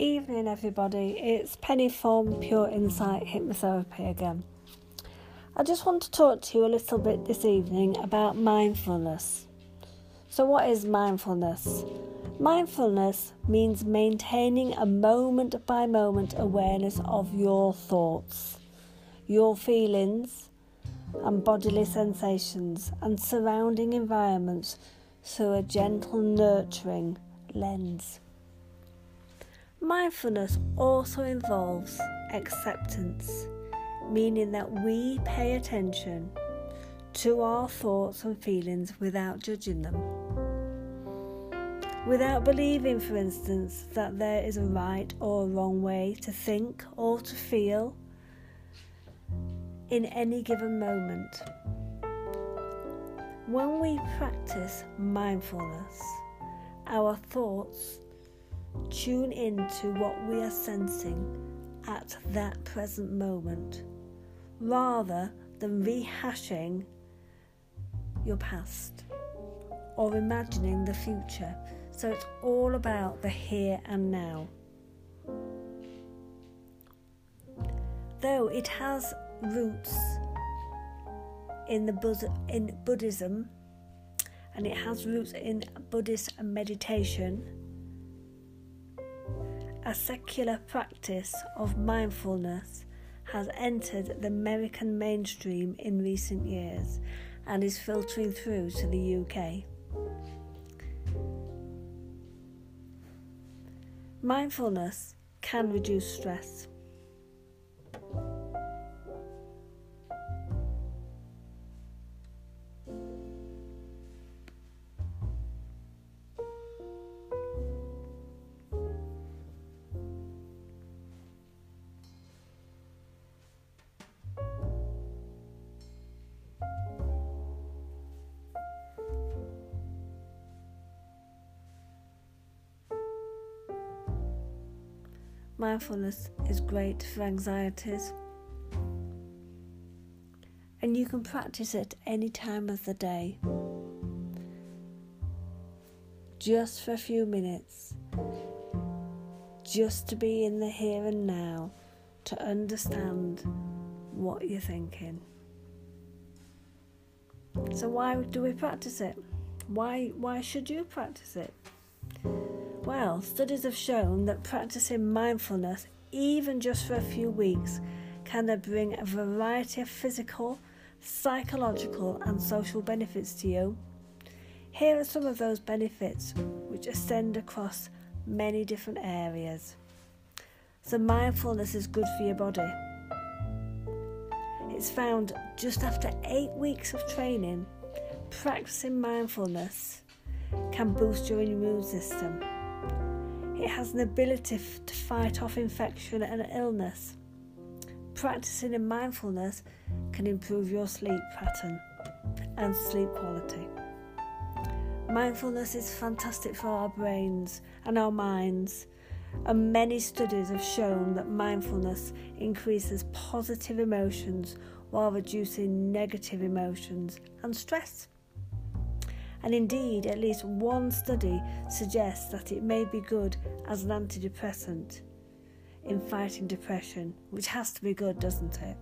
Evening, everybody. It's Penny from Pure Insight Hypnotherapy again. I just want to talk to you a little bit this evening about mindfulness. So, what is mindfulness? Mindfulness means maintaining a moment by moment awareness of your thoughts, your feelings, and bodily sensations, and surrounding environments through a gentle, nurturing lens. Mindfulness also involves acceptance, meaning that we pay attention to our thoughts and feelings without judging them. Without believing, for instance, that there is a right or a wrong way to think or to feel in any given moment. When we practice mindfulness, our thoughts tune into what we are sensing at that present moment rather than rehashing your past or imagining the future. So it's all about the here and now. Though it has roots in the in Buddhism and it has roots in Buddhist meditation, a secular practice of mindfulness has entered the American mainstream in recent years and is filtering through to the UK. Mindfulness can reduce stress. Mindfulness is great for anxieties, and you can practice it any time of the day. Just for a few minutes, just to be in the here and now, to understand what you're thinking. So why do we practice it? Why why should you practice it? Well, studies have shown that practicing mindfulness, even just for a few weeks, can bring a variety of physical, psychological, and social benefits to you. Here are some of those benefits which extend across many different areas. So, mindfulness is good for your body. It's found just after eight weeks of training, practicing mindfulness can boost your immune system it has an ability f- to fight off infection and illness. Practicing in mindfulness can improve your sleep pattern and sleep quality. Mindfulness is fantastic for our brains and our minds, and many studies have shown that mindfulness increases positive emotions while reducing negative emotions and stress and indeed, at least one study suggests that it may be good as an antidepressant in fighting depression, which has to be good, doesn't it?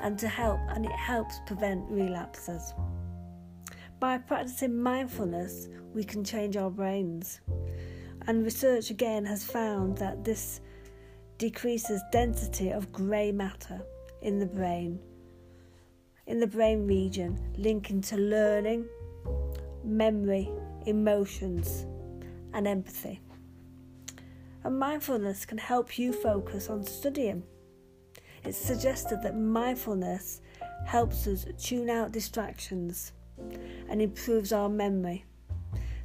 And to help, and it helps prevent relapses. By practicing mindfulness, we can change our brains. And research again has found that this decreases density of grey matter in the brain, in the brain region, linking to learning, memory, emotions, and empathy. And mindfulness can help you focus on studying. It's suggested that mindfulness helps us tune out distractions and improves our memory,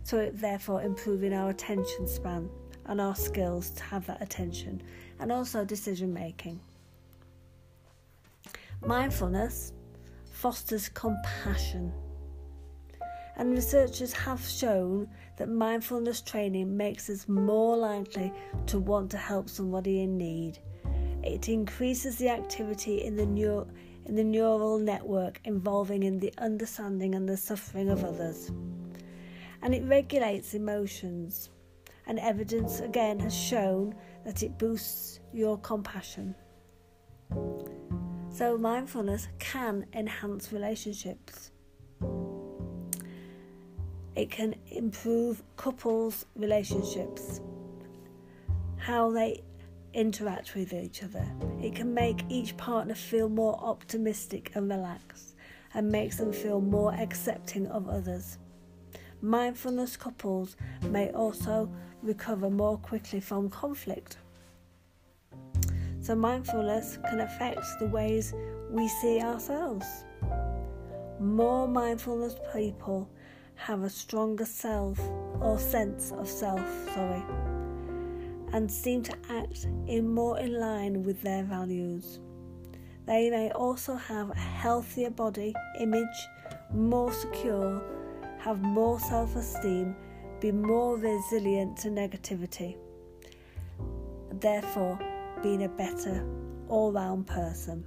so therefore improving our attention span and our skills to have that attention and also decision making. Mindfulness fosters compassion and researchers have shown that mindfulness training makes us more likely to want to help somebody in need. It increases the activity in the, in the neural network involving in the understanding and the suffering of others. And it regulates emotions and evidence again has shown that it boosts your compassion. So, mindfulness can enhance relationships. It can improve couples' relationships, how they interact with each other. It can make each partner feel more optimistic and relaxed and makes them feel more accepting of others. Mindfulness couples may also recover more quickly from conflict. So, mindfulness can affect the ways we see ourselves. More mindfulness people have a stronger self or sense of self, sorry, and seem to act in more in line with their values. They may also have a healthier body image, more secure, have more self esteem, be more resilient to negativity, therefore, being a better all round person.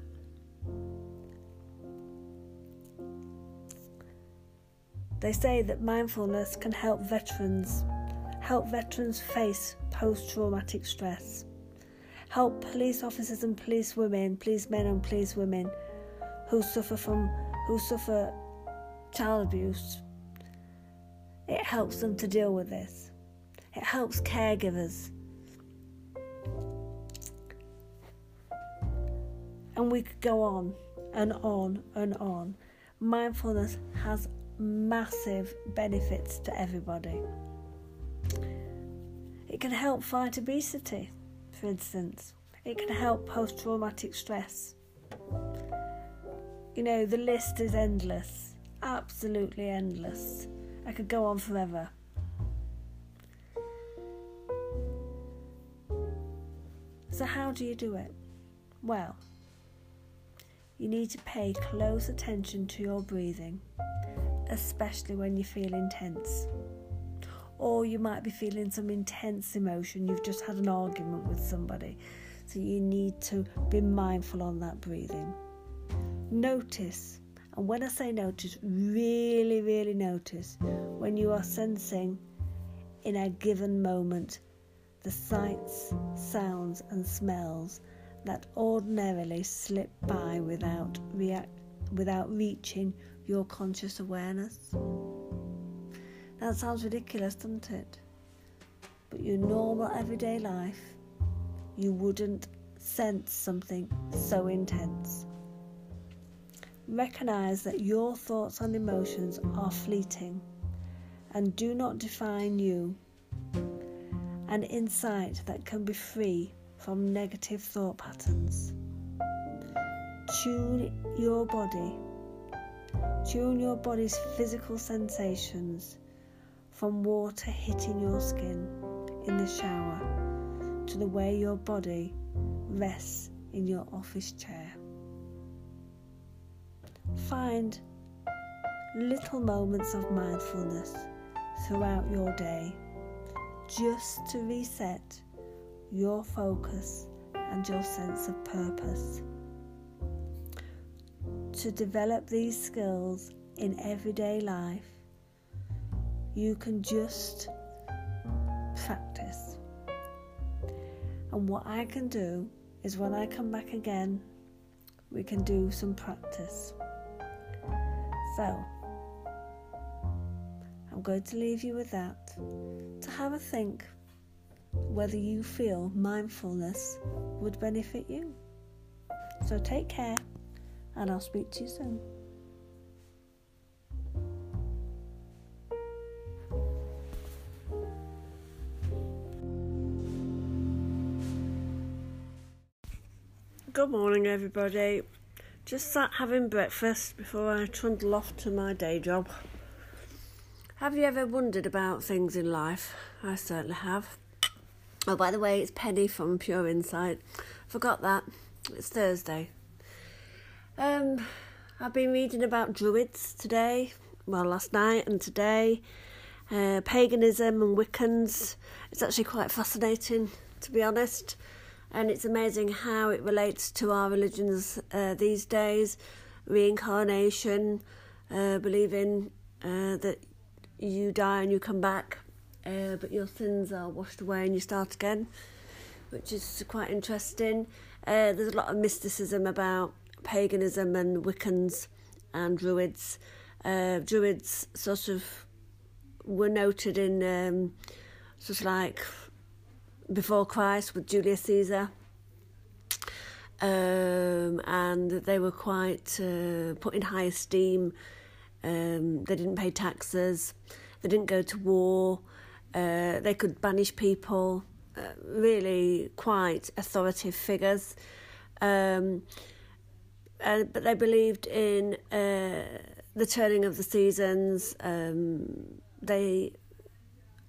They say that mindfulness can help veterans help veterans face post traumatic stress, help police officers and police women, police men and police women who suffer from who suffer child abuse. It helps them to deal with this. It helps caregivers. And we could go on and on and on. Mindfulness has massive benefits to everybody. It can help fight obesity, for instance. It can help post traumatic stress. You know, the list is endless, absolutely endless. I could go on forever. So, how do you do it? Well, you need to pay close attention to your breathing, especially when you feel intense or you might be feeling some intense emotion. You've just had an argument with somebody, so you need to be mindful on that breathing. Notice, and when I say notice, really, really notice when you are sensing in a given moment the sights, sounds, and smells that ordinarily slip by without react without reaching your conscious awareness. That sounds ridiculous, doesn't it? But your normal everyday life, you wouldn't sense something so intense. Recognize that your thoughts and emotions are fleeting and do not define you. An insight that can be free from negative thought patterns. Tune your body. Tune your body's physical sensations from water hitting your skin in the shower to the way your body rests in your office chair. Find little moments of mindfulness throughout your day just to reset your focus and your sense of purpose. To develop these skills in everyday life, you can just practice. And what I can do is when I come back again, we can do some practice. So, I'm going to leave you with that to have a think whether you feel mindfulness would benefit you. So, take care, and I'll speak to you soon. Good morning, everybody. Just sat having breakfast before I trundle off to my day job. Have you ever wondered about things in life? I certainly have. Oh, by the way, it's Penny from Pure Insight. Forgot that. It's Thursday. Um, I've been reading about Druids today, well, last night and today, uh, paganism and Wiccans. It's actually quite fascinating, to be honest and it's amazing how it relates to our religions uh, these days reincarnation, uh, believing uh, that you die and you come back uh, but your sins are washed away and you start again, which is quite interesting. Uh, there's a lot of mysticism about paganism and Wiccans and Druids. Uh, Druids sort of were noted in um, sort of like before Christ with Julius Caesar. Um, and they were quite uh, put in high esteem. Um, they didn't pay taxes. They didn't go to war. Uh, they could banish people. Uh, really, quite authoritative figures. Um, uh, but they believed in uh, the turning of the seasons. Um, they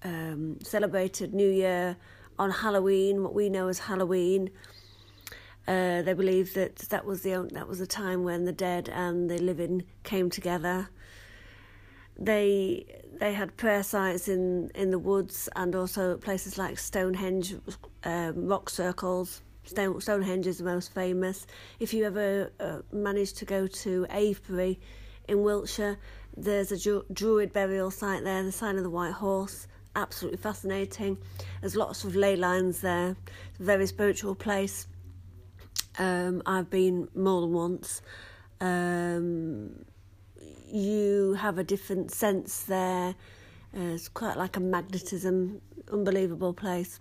um, celebrated New Year on Halloween, what we know as Halloween. Uh, they believed that that was the that was the time when the dead and the living came together. They they had prayer sites in, in the woods and also places like Stonehenge, um, rock circles. Stone, Stonehenge is the most famous. If you ever uh, manage to go to Avebury in Wiltshire, there's a Druid burial site there, the sign of the White Horse. Absolutely fascinating. There's lots of ley lines there. It's a very spiritual place. Um, I've been more than once. Um, you have a different sense there. Uh, it's quite like a magnetism, unbelievable place.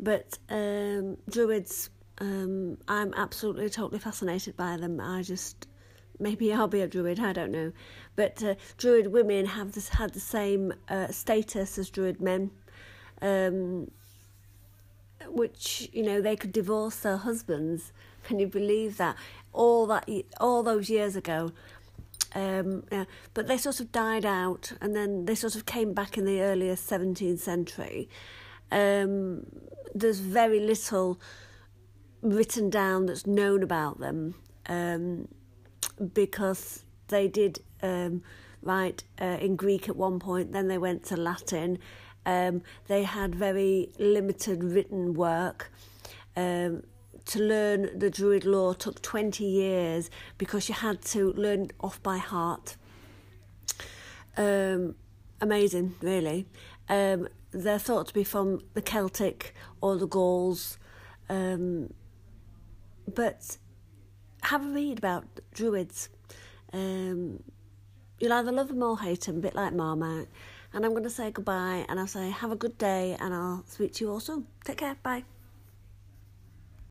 But um, Druids, um, I'm absolutely totally fascinated by them. I just maybe I'll be a druid, I don't know. But uh, druid women have this, had the same uh, status as druid men, um, which you know they could divorce their husbands. Can you believe that? All that all those years ago. Um, yeah, but they sort of died out, and then they sort of came back in the earlier 17th century. Um, there's very little written down that's known about them. Um, because they did um, write uh, in Greek at one point, then they went to Latin. Um, they had very limited written work. Um, to learn the Druid law took 20 years because you had to learn off by heart. Um, amazing, really. Um, they're thought to be from the Celtic or the Gauls, um, but have a read about druids. Um, you'll either love them or hate them, a bit like Marmite. And I'm going to say goodbye and I'll say have a good day and I'll speak to you all soon. Take care. Bye.